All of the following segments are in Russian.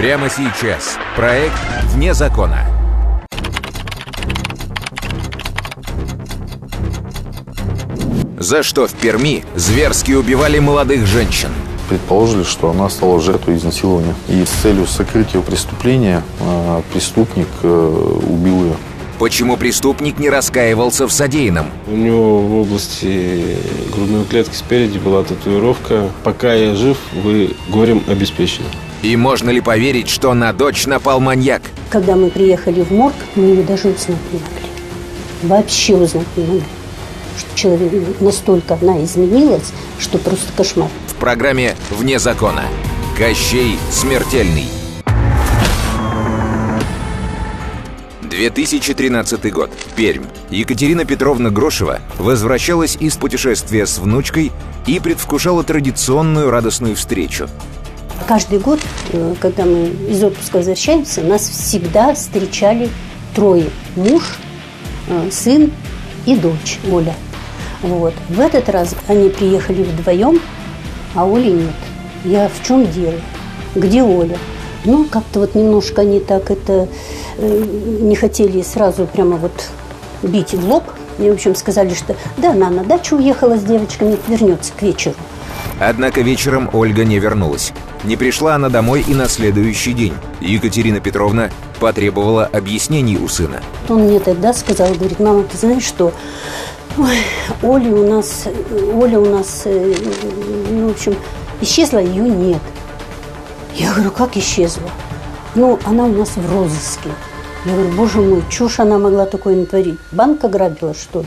Прямо сейчас. Проект «Вне закона». За что в Перми зверски убивали молодых женщин? Предположили, что она стала жертвой изнасилования. И с целью сокрытия преступления а, преступник э, убил ее. Почему преступник не раскаивался в содеянном? У него в области грудной клетки спереди была татуировка «Пока я жив, вы горем обеспечены». И можно ли поверить, что на дочь напал маньяк? Когда мы приехали в морг, мы ее даже узнать не могли. Вообще узнать не могли. Что человек настолько она изменилась, что просто кошмар. В программе «Вне закона». Кощей Смертельный. 2013 год. Пермь. Екатерина Петровна Грошева возвращалась из путешествия с внучкой и предвкушала традиционную радостную встречу. Каждый год, э, когда мы из отпуска возвращаемся, нас всегда встречали трое. Муж, э, сын и дочь Оля. Вот. В этот раз они приехали вдвоем, а Оли нет. Я в чем дело? Где Оля? Ну, как-то вот немножко они так это э, не хотели сразу прямо вот бить в лоб. Мне, в общем, сказали, что да, она на дачу уехала с девочками, вернется к вечеру. Однако вечером Ольга не вернулась. Не пришла она домой и на следующий день. Екатерина Петровна потребовала объяснений у сына. Он мне тогда сказал, говорит, мама, ты знаешь что, Ой, Оля у нас, Оля у нас, э, ну, в общем, исчезла, ее нет. Я говорю, как исчезла? Ну, она у нас в розыске. Я говорю, боже мой, чушь она могла такое натворить? Банк ограбила, что ли?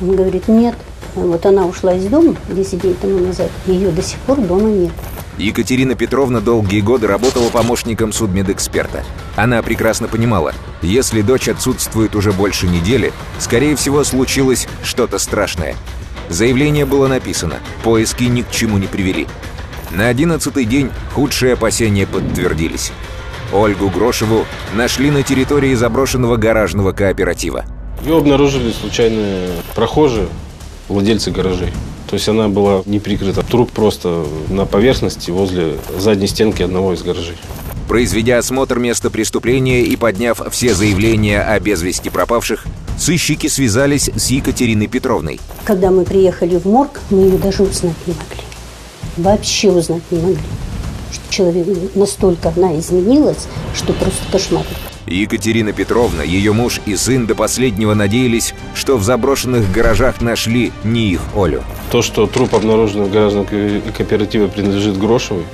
Он говорит, нет. Вот она ушла из дома 10 дней тому назад, ее до сих пор дома нет. Екатерина Петровна долгие годы работала помощником судмедэксперта. Она прекрасно понимала, если дочь отсутствует уже больше недели, скорее всего, случилось что-то страшное. Заявление было написано, поиски ни к чему не привели. На одиннадцатый день худшие опасения подтвердились. Ольгу Грошеву нашли на территории заброшенного гаражного кооператива. Ее обнаружили случайные прохожие, владельцы гаражей. То есть она была не прикрыта. Труп просто на поверхности возле задней стенки одного из гаражей. Произведя осмотр места преступления и подняв все заявления о без вести пропавших, сыщики связались с Екатериной Петровной. Когда мы приехали в морг, мы ее даже узнать не могли. Вообще узнать не могли. Что человек настолько она изменилась, что просто кошмар. Екатерина Петровна, ее муж и сын до последнего надеялись, что в заброшенных гаражах нашли не их Олю. То, что труп обнаружен в гаражном кооперативе принадлежит Грошевой,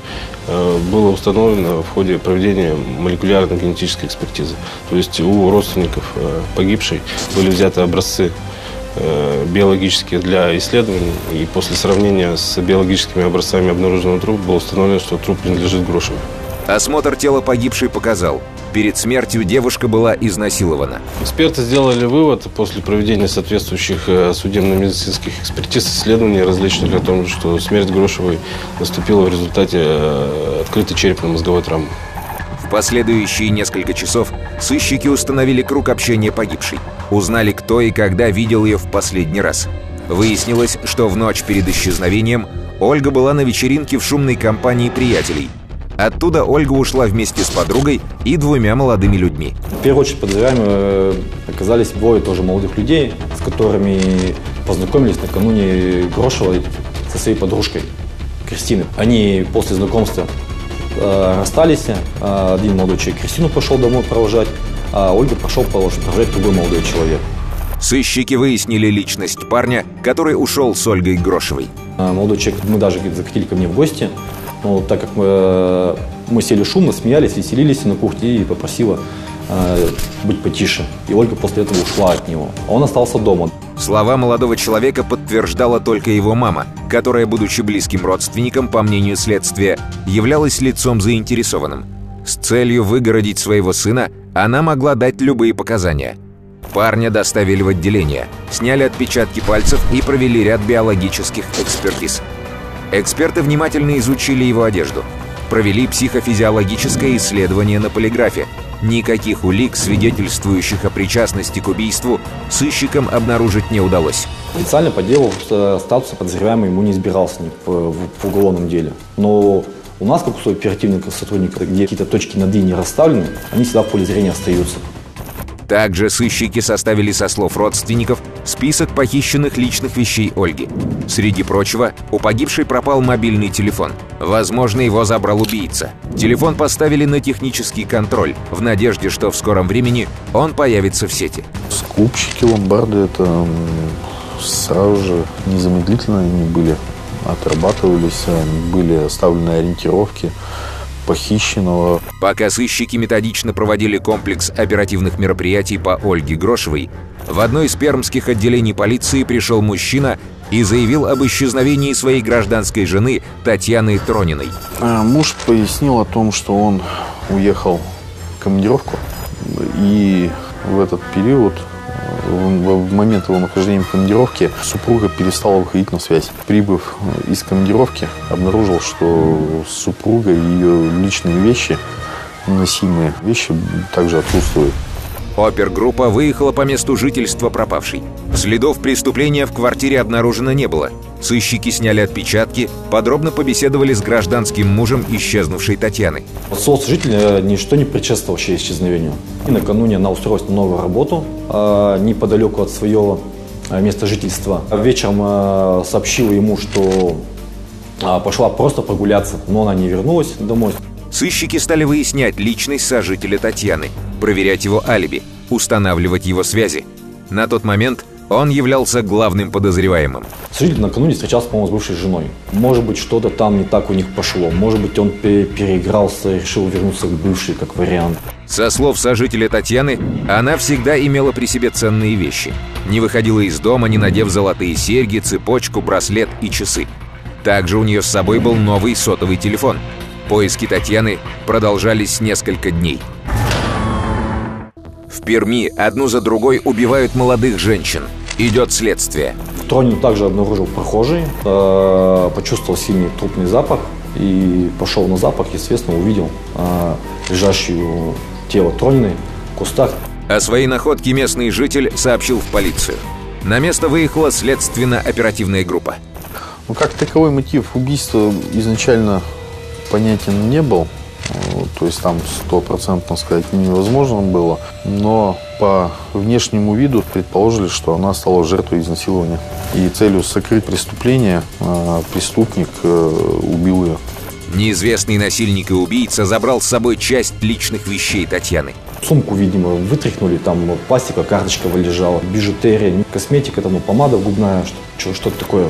э, было установлено в ходе проведения молекулярной генетической экспертизы. То есть у родственников э, погибшей были взяты образцы э, биологические для исследований, и после сравнения с биологическими образцами обнаруженного трупа было установлено, что труп принадлежит Грошевой. Осмотр тела погибшей показал, перед смертью девушка была изнасилована. Эксперты сделали вывод после проведения соответствующих э, судебно-медицинских экспертиз, исследований различных о том, что смерть Грошевой наступила в результате э, открытой черепно-мозговой травмы. В последующие несколько часов сыщики установили круг общения погибшей. Узнали, кто и когда видел ее в последний раз. Выяснилось, что в ночь перед исчезновением Ольга была на вечеринке в шумной компании приятелей – Оттуда Ольга ушла вместе с подругой и двумя молодыми людьми. В первую очередь подозреваемые э, оказались двое тоже молодых людей, с которыми познакомились накануне Грошевой со своей подружкой Кристиной. Они после знакомства э, расстались. Э, один молодой человек Кристину пошел домой провожать, а Ольга пошел провожать другой молодой человек. Сыщики выяснили личность парня, который ушел с Ольгой Грошевой. Молодой человек, мы даже захотели ко мне в гости, но так как мы, мы сели шумно, смеялись, веселились на кухне и попросила э, быть потише. И Ольга после этого ушла от него. А он остался дома. Слова молодого человека подтверждала только его мама, которая, будучи близким родственником, по мнению следствия, являлась лицом заинтересованным. С целью выгородить своего сына она могла дать любые показания. Парня доставили в отделение, сняли отпечатки пальцев и провели ряд биологических экспертиз. Эксперты внимательно изучили его одежду. Провели психофизиологическое исследование на полиграфе. Никаких улик, свидетельствующих о причастности к убийству, сыщикам обнаружить не удалось. Официально по делу э, статуса подозреваемый ему не избирался ни в, в уголовном деле. Но У нас, как у оперативных сотрудников, где какие-то точки над «и» не расставлены, они всегда в поле зрения остаются. Также сыщики составили со слов родственников список похищенных личных вещей Ольги. Среди прочего, у погибшей пропал мобильный телефон. Возможно, его забрал убийца. Телефон поставили на технический контроль, в надежде, что в скором времени он появится в сети. Скупщики ломбарды это сразу же незамедлительно они были отрабатывались, были оставлены ориентировки похищенного. Пока сыщики методично проводили комплекс оперативных мероприятий по Ольге Грошевой, в одно из пермских отделений полиции пришел мужчина и заявил об исчезновении своей гражданской жены Татьяны Трониной. А Муж пояснил о том, что он уехал в командировку, и в этот период, в момент его нахождения в командировке, супруга перестала выходить на связь. Прибыв из командировки, обнаружил, что супруга и ее личные вещи, носимые вещи, также отсутствуют. Опергруппа выехала по месту жительства пропавшей. Следов преступления в квартире обнаружено не было. Сыщики сняли отпечатки, подробно побеседовали с гражданским мужем исчезнувшей Татьяны. Соц жителя ничто не предшествовало вообще исчезновению. И накануне она устроилась на новую работу а, неподалеку от своего а, места жительства. Вечером сообщила ему, что пошла просто прогуляться, но она не вернулась домой. Сыщики стали выяснять личность сожителя Татьяны, проверять его алиби, устанавливать его связи. На тот момент он являлся главным подозреваемым. Сожитель накануне встречался, по-моему, с бывшей женой. Может быть, что-то там не так у них пошло. Может быть, он пе- переигрался и решил вернуться к бывшей, как вариант. Со слов сожителя Татьяны, она всегда имела при себе ценные вещи. Не выходила из дома, не надев золотые серьги, цепочку, браслет и часы. Также у нее с собой был новый сотовый телефон. Поиски Татьяны продолжались несколько дней. В Перми одну за другой убивают молодых женщин. Идет следствие. В Тронину также обнаружил прохожий, э, почувствовал сильный трупный запах и пошел на запах, естественно, увидел э, лежащую тело Трониной в кустах. О своей находке местный житель сообщил в полицию. На место выехала следственно-оперативная группа. Ну, как таковой мотив убийства изначально понятен не был. То есть там стопроцентно сказать невозможно было. Но по внешнему виду предположили, что она стала жертвой изнасилования. И целью сокрыть преступление э, преступник э, убил ее. Неизвестный насильник и убийца забрал с собой часть личных вещей Татьяны. Сумку, видимо, вытряхнули, там пластика, карточка лежала, бижутерия, косметика, там, ну, помада губная, что- что-то такое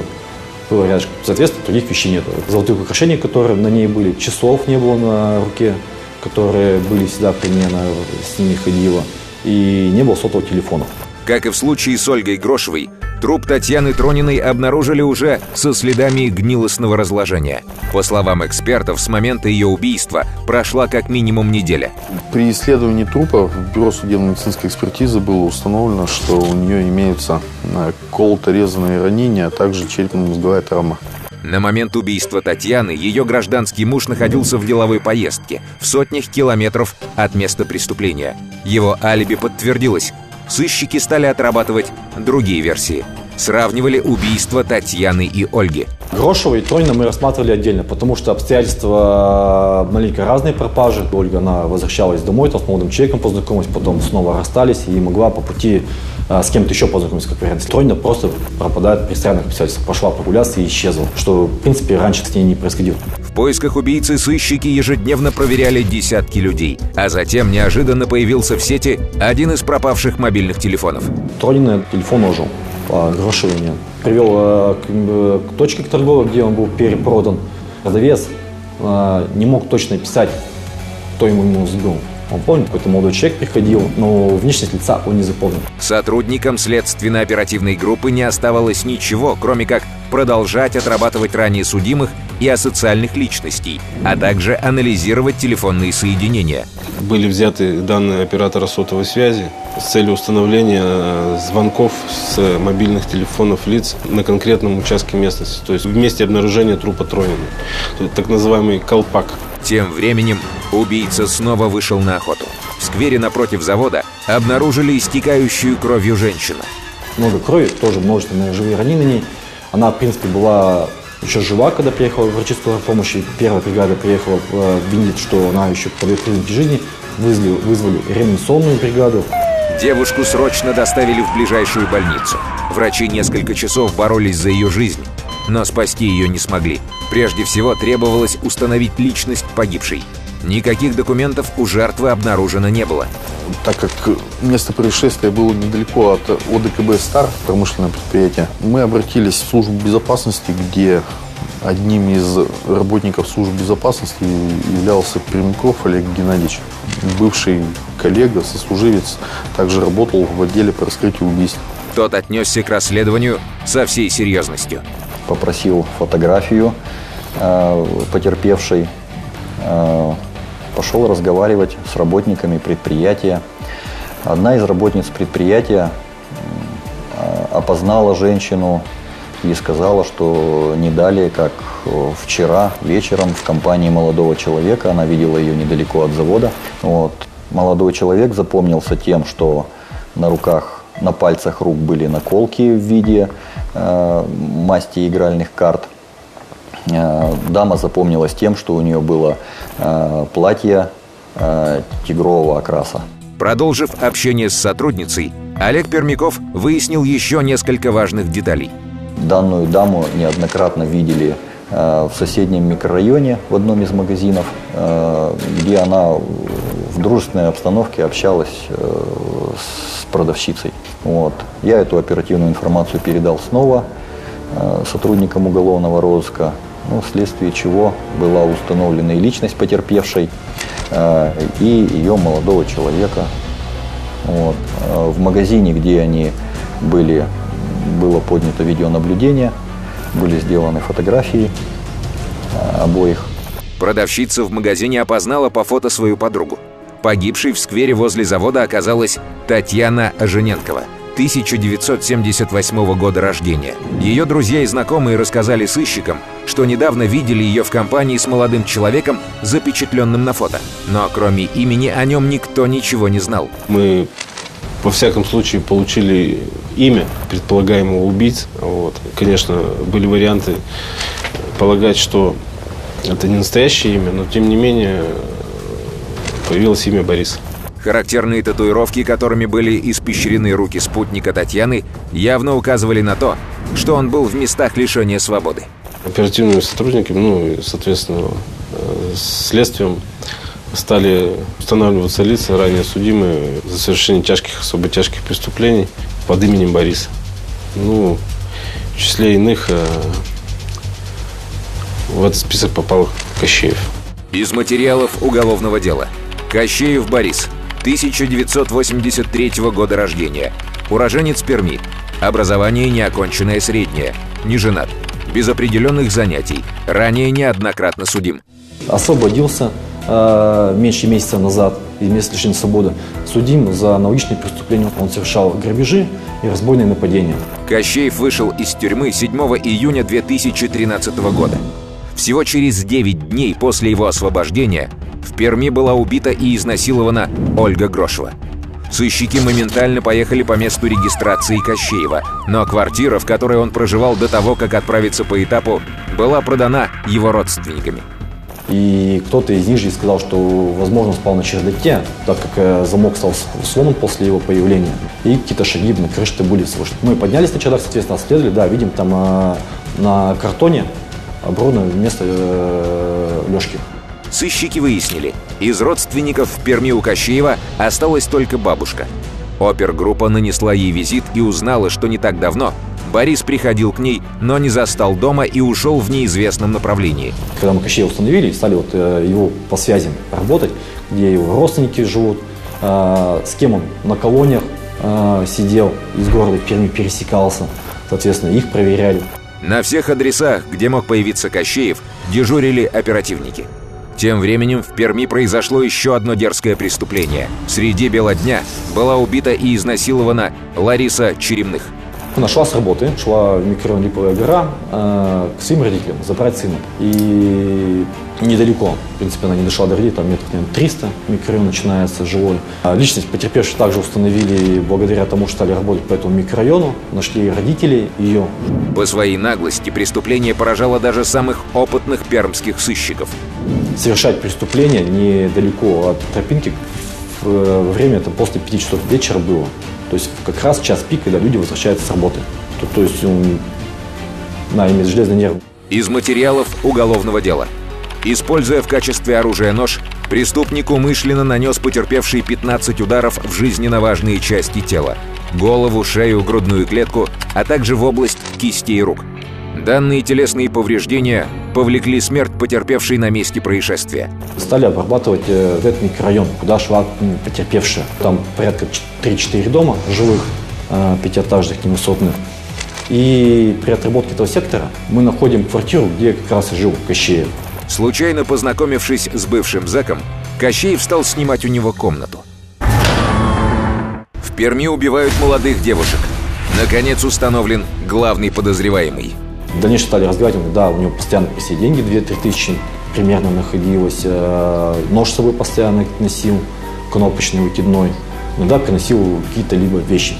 было рядышком. Соответственно, других вещей нет. Золотых украшений, которые на ней были, часов не было на руке, которые были всегда при мне, она с ними ходила, и не было сотового телефона. Как и в случае с Ольгой Грошевой, труп Татьяны Трониной обнаружили уже со следами гнилостного разложения. По словам экспертов, с момента ее убийства прошла как минимум неделя. При исследовании трупа в бюро судебно-медицинской экспертизы было установлено, что у нее имеются э, колото-резанные ранения, а также черепно-мозговая травма. На момент убийства Татьяны ее гражданский муж находился в деловой поездке в сотнях километров от места преступления. Его алиби подтвердилось. Сыщики стали отрабатывать другие версии. Сравнивали убийства Татьяны и Ольги. Грошева и Тронина мы рассматривали отдельно, потому что обстоятельства маленько разные пропажи. Ольга, она возвращалась домой, там с молодым человеком познакомилась, потом снова расстались и могла по пути а, с кем-то еще познакомиться, как вариант. Тронина просто пропадает при странных обстоятельствах. Пошла прогуляться и исчезла, что, в принципе, раньше с ней не происходило. В поисках убийцы сыщики ежедневно проверяли десятки людей. А затем неожиданно появился в сети один из пропавших мобильных телефонов. Тронина телефон ожил, Грошевой нет. Привел э, к, э, к точке к торговой, где он был перепродан. Продавец э, не мог точно писать, кто ему ему сбил. Он помнит, какой-то молодой человек приходил, но внешность лица он не запомнил. Сотрудникам следственно-оперативной группы не оставалось ничего, кроме как продолжать отрабатывать ранее судимых и асоциальных личностей, а также анализировать телефонные соединения. Были взяты данные оператора сотовой связи с целью установления э, звонков с мобильных телефонов лиц на конкретном участке местности, то есть в месте обнаружения трупа Тронина. Так называемый колпак. Тем временем убийца снова вышел на охоту. В сквере напротив завода обнаружили истекающую кровью женщину. Много крови, тоже множественные живые ранения на ней. Она, в принципе, была еще жива, когда приехала врачи скорой помощи. Первая бригада приехала, э, видит, что она еще подает признаки жизни. Вызвали, вызвали реанимационную бригаду. Девушку срочно доставили в ближайшую больницу. Врачи несколько часов боролись за ее жизнь, но спасти ее не смогли. Прежде всего требовалось установить личность погибшей. Никаких документов у жертвы обнаружено не было. Так как место происшествия было недалеко от ОДКБ «Стар», промышленное предприятие, мы обратились в службу безопасности, где одним из работников службы безопасности являлся Пермяков Олег Геннадьевич, бывший коллега, сослуживец, также работал в отделе по раскрытию убийств. Тот отнесся к расследованию со всей серьезностью. Попросил фотографию э, потерпевшей, э, пошел разговаривать с работниками предприятия. Одна из работниц предприятия э, опознала женщину и сказала, что не далее, как э, вчера вечером в компании молодого человека, она видела ее недалеко от завода. Вот. Молодой человек запомнился тем, что на руках, на пальцах рук были наколки в виде э, масти игральных карт. Э, дама запомнилась тем, что у нее было э, платье э, тигрового окраса. Продолжив общение с сотрудницей, Олег Пермяков выяснил еще несколько важных деталей. Данную даму неоднократно видели э, в соседнем микрорайоне в одном из магазинов, э, где она в дружественной обстановке общалась э, с продавщицей. Вот. Я эту оперативную информацию передал снова сотрудникам уголовного розыска, ну, вследствие чего была установлена и личность потерпевшей, и ее молодого человека. Вот. В магазине, где они были было поднято видеонаблюдение, были сделаны фотографии обоих. Продавщица в магазине опознала по фото свою подругу. Погибшей в сквере возле завода оказалась Татьяна Ожененкова, 1978 года рождения. Ее друзья и знакомые рассказали сыщикам, что недавно видели ее в компании с молодым человеком, запечатленным на фото. Но кроме имени о нем никто ничего не знал. Мы во всяком случае получили имя предполагаемого убийцы. Вот. Конечно, были варианты полагать, что это не настоящее имя, но тем не менее появилось имя Борис. Характерные татуировки, которыми были испещрены руки спутника Татьяны, явно указывали на то, что он был в местах лишения свободы. Оперативными сотрудниками, ну и, соответственно, э, следствием стали устанавливаться лица, ранее судимые за совершение тяжких, особо тяжких преступлений под именем Бориса. Ну, в числе иных э, в этот список попал Кощеев. Из материалов уголовного дела. Кощеев Борис, 1983 года рождения. Уроженец Перми. Образование неоконченное среднее. Не женат. Без определенных занятий. Ранее неоднократно судим. Освободился э, меньше месяца назад из места лишения свободы. Судим за аналогичные преступления. Он совершал грабежи и разбойные нападения. Кощеев вышел из тюрьмы 7 июня 2013 года. Всего через 9 дней после его освобождения в Перми была убита и изнасилована Ольга Грошева. Сыщики моментально поехали по месту регистрации Кощеева, но квартира, в которой он проживал до того, как отправиться по этапу, была продана его родственниками. И кто-то из них же сказал, что, возможно, спал на чердаке, так как э, замок стал сломан после его появления. И какие-то шаги на крыше были слышны. Мы поднялись на чердак, соответственно, обследовали, да, видим там э, на картоне оборудовано вместо э, Лешки. Сыщики выяснили, из родственников в Перми у Кощеева осталась только бабушка. Опергруппа нанесла ей визит и узнала, что не так давно Борис приходил к ней, но не застал дома и ушел в неизвестном направлении. Когда мы Кощея установили, стали вот э, его по связям работать, где его родственники живут, э, с кем он на колониях э, сидел, из города Перми пересекался, соответственно, их проверяли. На всех адресах, где мог появиться Кощеев, дежурили оперативники. Тем временем в Перми произошло еще одно дерзкое преступление. Среди бела дня была убита и изнасилована Лариса Черемных. Нашла с работы, шла в микрорайон Липовая гора э, к своим родителям забрать сына. И недалеко, в принципе, она не дошла до родителей, там метров, наверное, 300 микрорайон начинается жилой. А личность потерпевшей также установили благодаря тому, что стали работать по этому микрорайону, нашли родителей ее. По своей наглости преступление поражало даже самых опытных пермских сыщиков. Совершать преступление недалеко от тропинки в время это после 5 часов вечера было. То есть как раз час пик, когда люди возвращаются с работы. То, то есть он, на, имеет железный нерв. Из материалов уголовного дела. Используя в качестве оружия нож, преступник умышленно нанес потерпевший 15 ударов в жизненно важные части тела. Голову, шею, грудную клетку, а также в область кистей рук. Данные телесные повреждения повлекли смерть потерпевшей на месте происшествия. Стали обрабатывать э, этот микрорайон, куда шла потерпевшая. Там порядка 3-4 дома жилых, э, пятиэтажных, невысотных. И при отработке этого сектора мы находим квартиру, где как раз и жил Кощеев. Случайно познакомившись с бывшим зэком, Кощеев стал снимать у него комнату. В Перми убивают молодых девушек. Наконец установлен главный подозреваемый. В дальнейшем стали разговаривать, да, у него постоянно все деньги, 2-3 тысячи примерно находилось. Э, нож с собой постоянно носил, кнопочный, выкидной. Иногда приносил какие-то либо вещи.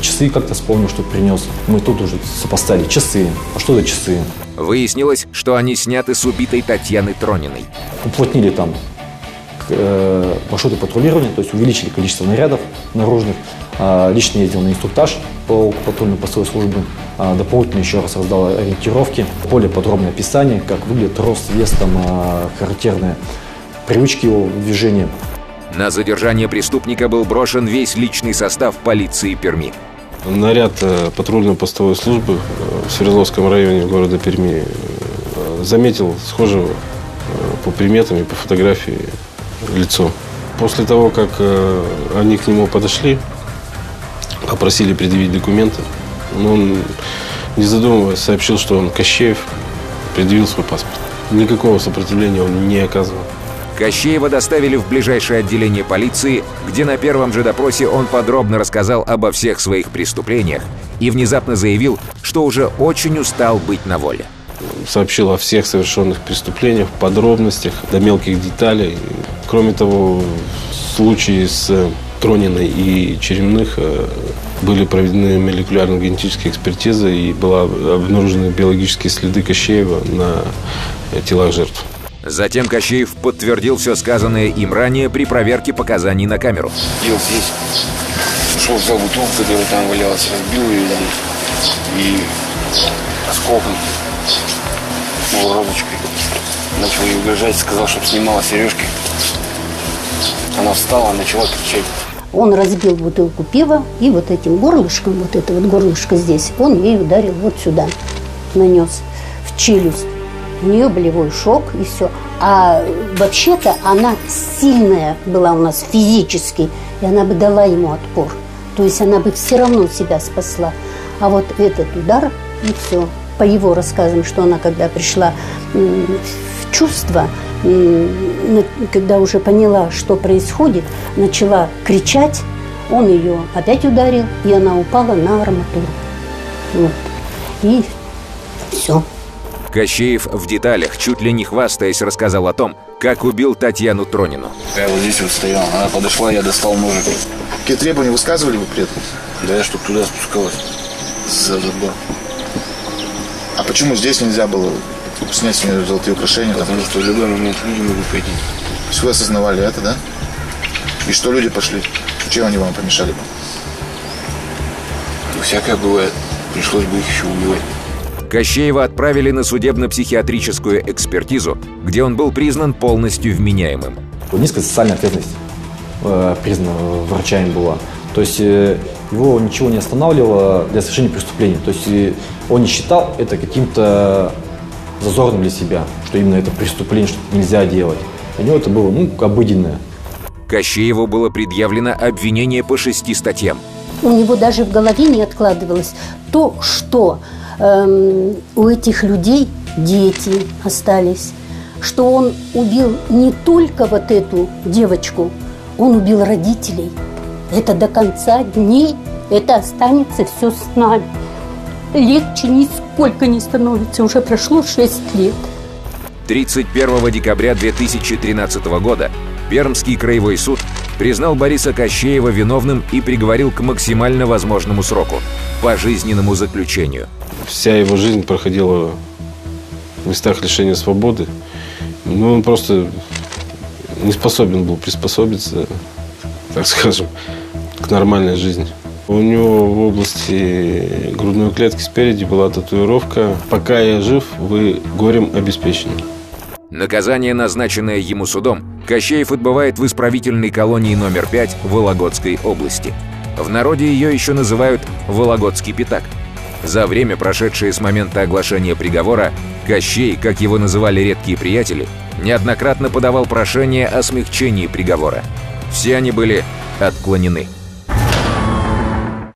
Часы как-то вспомнил, что принес. Мы тут уже сопоставили часы. А что за часы? Выяснилось, что они сняты с убитой Татьяны Трониной. Уплотнили там э, маршруты патрулирования, то есть увеличили количество нарядов наружных. Э, лично ездил на инструктаж по патрульной постовой службе. Э, дополнительно еще раз раздал ориентировки, более подробное описание, как выглядит рост, вес, там, э, характерные привычки его движения. На задержание преступника был брошен весь личный состав полиции Перми. Наряд э, патрульно-постовой службы э, в Свердловском районе города Перми э, заметил схожего по приметам и по фотографии лицо. После того, как они к нему подошли, попросили предъявить документы, он, не задумываясь, сообщил, что он Кощеев, предъявил свой паспорт. Никакого сопротивления он не оказывал. Кощеева доставили в ближайшее отделение полиции, где на первом же допросе он подробно рассказал обо всех своих преступлениях и внезапно заявил, что уже очень устал быть на воле. Сообщил о всех совершенных преступлениях, подробностях, до мелких деталей. Кроме того, случаи с Трониной и Черемных э, были проведены молекулярно-генетические экспертизы и была обнаружены биологические следы Кощеева на телах жертв. Затем Кощеев подтвердил все сказанное им ранее при проверке показаний на камеру. Ел здесь, шел за бутылку, которая там валялась, разбил ее и осколком, ну, розочкой. Начал ей угрожать, сказал, чтобы снимала сережки. Она встала, начала кричать. Он разбил бутылку пива и вот этим горлышком, вот это вот горлышко здесь, он ей ударил вот сюда, нанес в челюсть у нее болевой шок и все. А вообще-то она сильная была у нас физически, и она бы дала ему отпор. То есть она бы все равно себя спасла. А вот этот удар, и все. По его рассказам, что она, когда пришла в чувство, когда уже поняла, что происходит, начала кричать, он ее опять ударил, и она упала на арматуру. Вот. И все. Кощеев в деталях, чуть ли не хвастаясь, рассказал о том, как убил Татьяну Тронину. Я вот здесь вот стоял, она подошла, я достал ножик. Какие требования высказывали вы при этом? Да я чтоб туда спускалась, за забор. А почему здесь нельзя было снять с нее золотые украшения? Потому там? что в любой момент люди могут пойти. То есть вы осознавали это, да? И что люди пошли? Чем они вам помешали? Ну, всякое бывает. Пришлось бы их еще убивать. Кощеева отправили на судебно-психиатрическую экспертизу, где он был признан полностью вменяемым. Низкая социальная ответственность э, признана врачами была. То есть э, его ничего не останавливало для совершения преступления. То есть э, он не считал это каким-то зазорным для себя, что именно это преступление, что нельзя делать. Для него это было ну, обыденное. Кощееву было предъявлено обвинение по шести статьям. У него даже в голове не откладывалось то, что эм, у этих людей дети остались, что он убил не только вот эту девочку, он убил родителей. Это до конца дней, это останется все с нами. Легче нисколько не становится. Уже прошло 6 лет. 31 декабря 2013 года Пермский краевой суд признал Бориса Кощеева виновным и приговорил к максимально возможному сроку – пожизненному заключению. Вся его жизнь проходила в местах лишения свободы. Ну, он просто не способен был приспособиться, так скажем, к нормальной жизни. У него в области грудной клетки спереди была татуировка «Пока я жив, вы горем обеспечены». Наказание, назначенное ему судом, Кощеев отбывает в исправительной колонии номер 5 Вологодской области. В народе ее еще называют «Вологодский пятак». За время, прошедшее с момента оглашения приговора, Кощей, как его называли редкие приятели, неоднократно подавал прошение о смягчении приговора. Все они были отклонены.